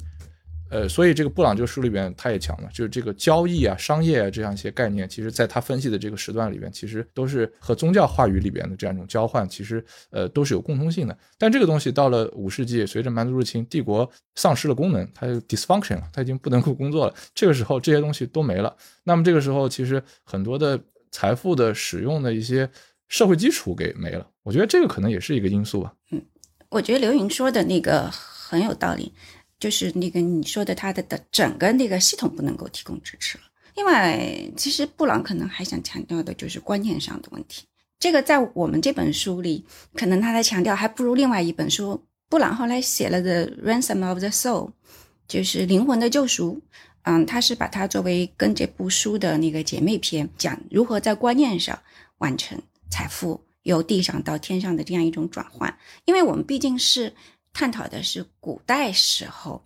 呃，所以这个布朗这个书里边，他也讲了，就是这个交易啊、商业啊这样一些概念，其实在他分析的这个时段里边，其实都是和宗教话语里边的这样一种交换，其实呃都是有共通性的。但这个东西到了五世纪，随着蛮族入侵，帝国丧失了功能，它就 dysfunction 了，它已经不能够工作了。这个时候，这些东西都没了。那么这个时候，其实很多的财富的使用的一些社会基础给没了。我觉得这个可能也是一个因素吧。嗯，我觉得刘云说的那个很有道理。就是那个你说的，他的的整个那个系统不能够提供支持了。另外，其实布朗可能还想强调的就是观念上的问题。这个在我们这本书里，可能他在强调还不如另外一本书。布朗后来写了的《Ransom of the Soul》，就是灵魂的救赎。嗯，他是把它作为跟这部书的那个姐妹篇，讲如何在观念上完成财富由地上到天上的这样一种转换。因为我们毕竟是。探讨的是古代时候，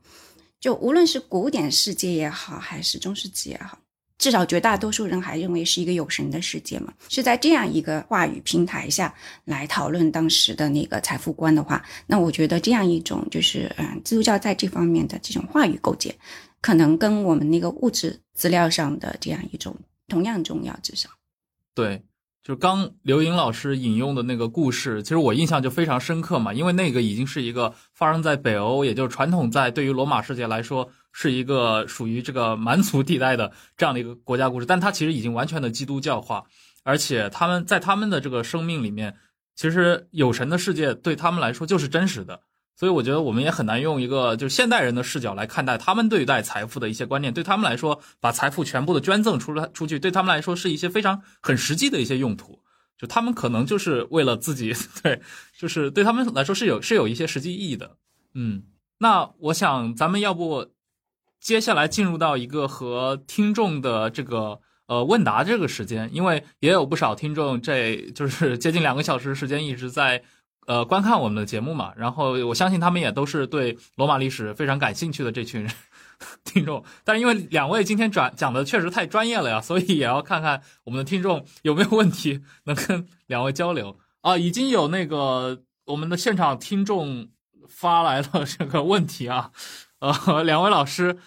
就无论是古典世界也好，还是中世纪也好，至少绝大多数人还认为是一个有神的世界嘛。是在这样一个话语平台下来讨论当时的那个财富观的话，那我觉得这样一种就是嗯，基督教在这方面的这种话语构建，可能跟我们那个物质资料上的这样一种同样重要，至少对。就刚刘莹老师引用的那个故事，其实我印象就非常深刻嘛，因为那个已经是一个发生在北欧，也就是传统在对于罗马世界来说是一个属于这个蛮族地带的这样的一个国家故事，但它其实已经完全的基督教化，而且他们在他们的这个生命里面，其实有神的世界对他们来说就是真实的。所以我觉得我们也很难用一个就是现代人的视角来看待他们对待财富的一些观念。对他们来说，把财富全部的捐赠出来出去，对他们来说是一些非常很实际的一些用途。就他们可能就是为了自己，[LAUGHS] 对，就是对他们来说是有是有一些实际意义的。嗯，那我想咱们要不接下来进入到一个和听众的这个呃问答这个时间，因为也有不少听众这就是接近两个小时时间一直在呃观看我们的节目嘛，然后我相信他们也都是对罗马历史非常感兴趣的这群人。听众，但是因为两位今天转讲的确实太专业了呀，所以也要看看我们的听众有没有问题能跟两位交流啊。已经有那个我们的现场听众发来了这个问题啊，呃，两位老师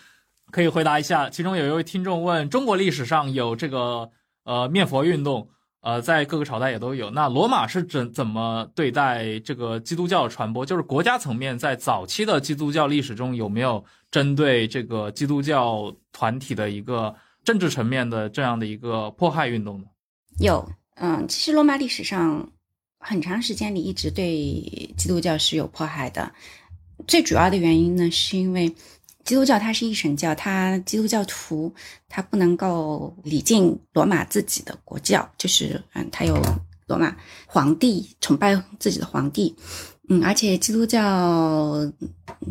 可以回答一下。其中有一位听众问：中国历史上有这个呃灭佛运动，呃，在各个朝代也都有。那罗马是怎怎么对待这个基督教的传播？就是国家层面在早期的基督教历史中有没有？针对这个基督教团体的一个政治层面的这样的一个迫害运动呢？有，嗯，其实罗马历史上很长时间里一直对基督教是有迫害的。最主要的原因呢，是因为基督教它是一神教，它基督教徒他不能够礼敬罗马自己的国教，就是嗯，他有罗马皇帝崇拜自己的皇帝。嗯，而且基督教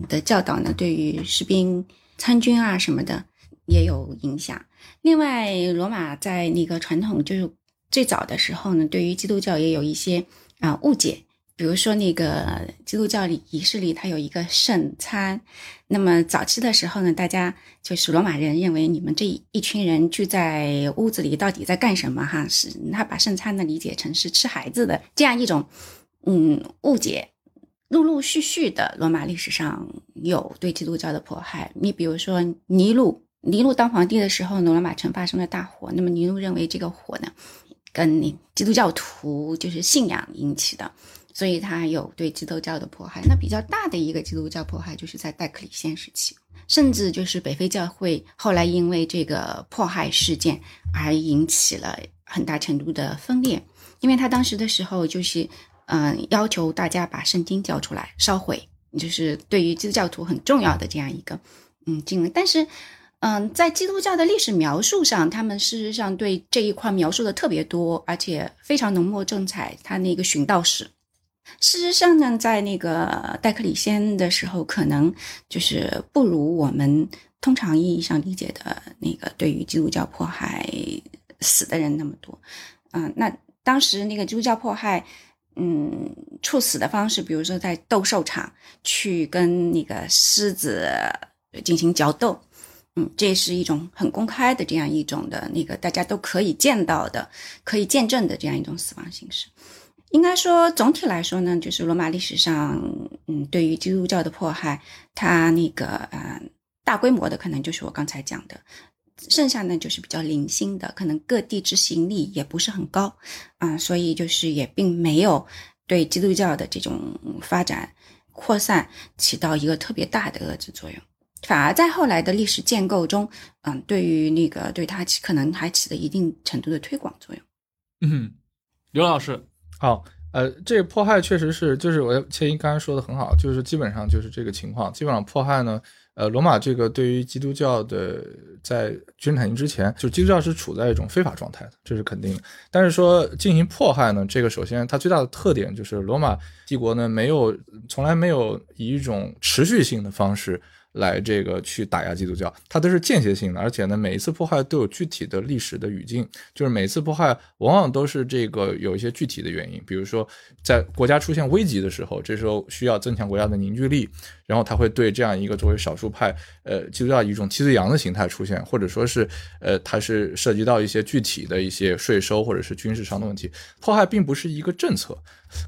的教导呢，对于士兵参军啊什么的也有影响。另外，罗马在那个传统就是最早的时候呢，对于基督教也有一些啊误解。比如说，那个基督教里仪式里，它有一个圣餐。那么早期的时候呢，大家就是罗马人认为你们这一群人聚在屋子里到底在干什么？哈，是他把圣餐呢理解成是吃孩子的这样一种嗯误解。陆陆续续的，罗马历史上有对基督教的迫害。你比如说尼禄，尼禄当皇帝的时候，罗马城发生了大火。那么尼禄认为这个火呢，跟基督教徒就是信仰引起的，所以他有对基督教的迫害。那比较大的一个基督教迫害，就是在戴克里先时期，甚至就是北非教会后来因为这个迫害事件而引起了很大程度的分裂，因为他当时的时候就是。嗯，要求大家把圣经交出来烧毁，就是对于基督教徒很重要的这样一个嗯经文。但是，嗯，在基督教的历史描述上，他们事实上对这一块描述的特别多，而且非常浓墨重彩。他那个寻道史，事实上呢，在那个戴克里先的时候，可能就是不如我们通常意义上理解的那个对于基督教迫害死的人那么多。嗯，那当时那个基督教迫害。嗯，处死的方式，比如说在斗兽场去跟那个狮子进行角斗，嗯，这是一种很公开的这样一种的那个大家都可以见到的、可以见证的这样一种死亡形式。应该说，总体来说呢，就是罗马历史上，嗯，对于基督教的迫害，它那个呃大规模的可能就是我刚才讲的。剩下呢就是比较零星的，可能各地执行力也不是很高，啊，所以就是也并没有对基督教的这种发展扩散起到一个特别大的遏制作用，反而在后来的历史建构中，嗯，对于那个对它起可能还起了一定程度的推广作用。嗯，刘老师，好，呃，这个迫害确实是，就是我千一刚才说的很好，就是基本上就是这个情况，基本上迫害呢。呃，罗马这个对于基督教的，在君士坦丁之前，就基督教是处在一种非法状态的，这是肯定的。但是说进行迫害呢，这个首先它最大的特点就是罗马帝国呢没有从来没有以一种持续性的方式。来这个去打压基督教，它都是间歇性的，而且呢，每一次迫害都有具体的历史的语境，就是每次迫害往往都是这个有一些具体的原因，比如说在国家出现危急的时候，这时候需要增强国家的凝聚力，然后他会对这样一个作为少数派，呃，基督教一种替罪羊的形态出现，或者说是，呃，它是涉及到一些具体的一些税收或者是军事上的问题，迫害并不是一个政策。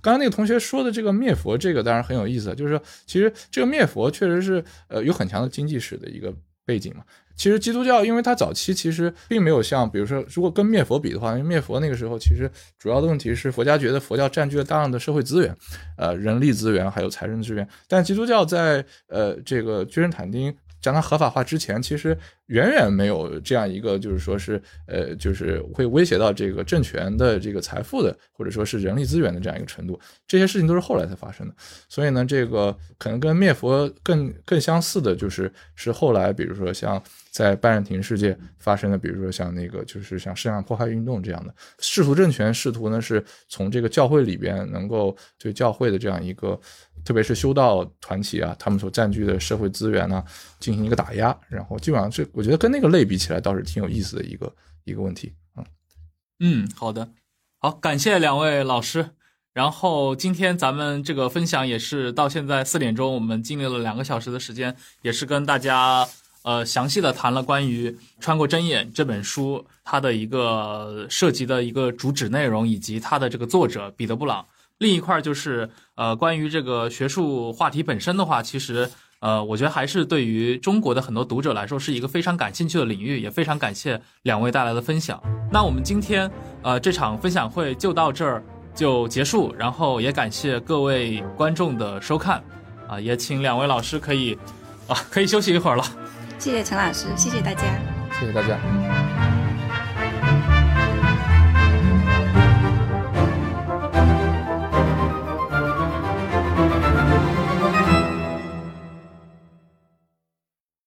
刚才那个同学说的这个灭佛，这个当然很有意思，就是说，其实这个灭佛确实是呃有很强的经济史的一个背景嘛。其实基督教，因为它早期其实并没有像，比如说，如果跟灭佛比的话，因为灭佛那个时候其实主要的问题是佛家觉得佛教占据了大量的社会资源，呃，人力资源还有财政资源，但基督教在呃这个君士坦丁。将它合法化之前，其实远远没有这样一个，就是说是呃，就是会威胁到这个政权的这个财富的，或者说是人力资源的这样一个程度。这些事情都是后来才发生的。所以呢，这个可能跟灭佛更更相似的，就是是后来，比如说像在拜占庭世界发生的，比如说像那个就是像圣像迫害运动这样的，世俗政权试图呢是从这个教会里边能够对教会的这样一个。特别是修道团体啊，他们所占据的社会资源呢，进行一个打压，然后基本上这我觉得跟那个类比起来，倒是挺有意思的一个一个问题啊。嗯，好的，好，感谢两位老师。然后今天咱们这个分享也是到现在四点钟，我们经历了两个小时的时间，也是跟大家呃详细的谈了关于《穿过针眼》这本书它的一个涉及的一个主旨内容，以及它的这个作者彼得·布朗。另一块就是，呃，关于这个学术话题本身的话，其实，呃，我觉得还是对于中国的很多读者来说是一个非常感兴趣的领域，也非常感谢两位带来的分享。那我们今天，呃，这场分享会就到这儿就结束，然后也感谢各位观众的收看，啊，也请两位老师可以，啊，可以休息一会儿了。谢谢陈老师，谢谢大家，谢谢大家。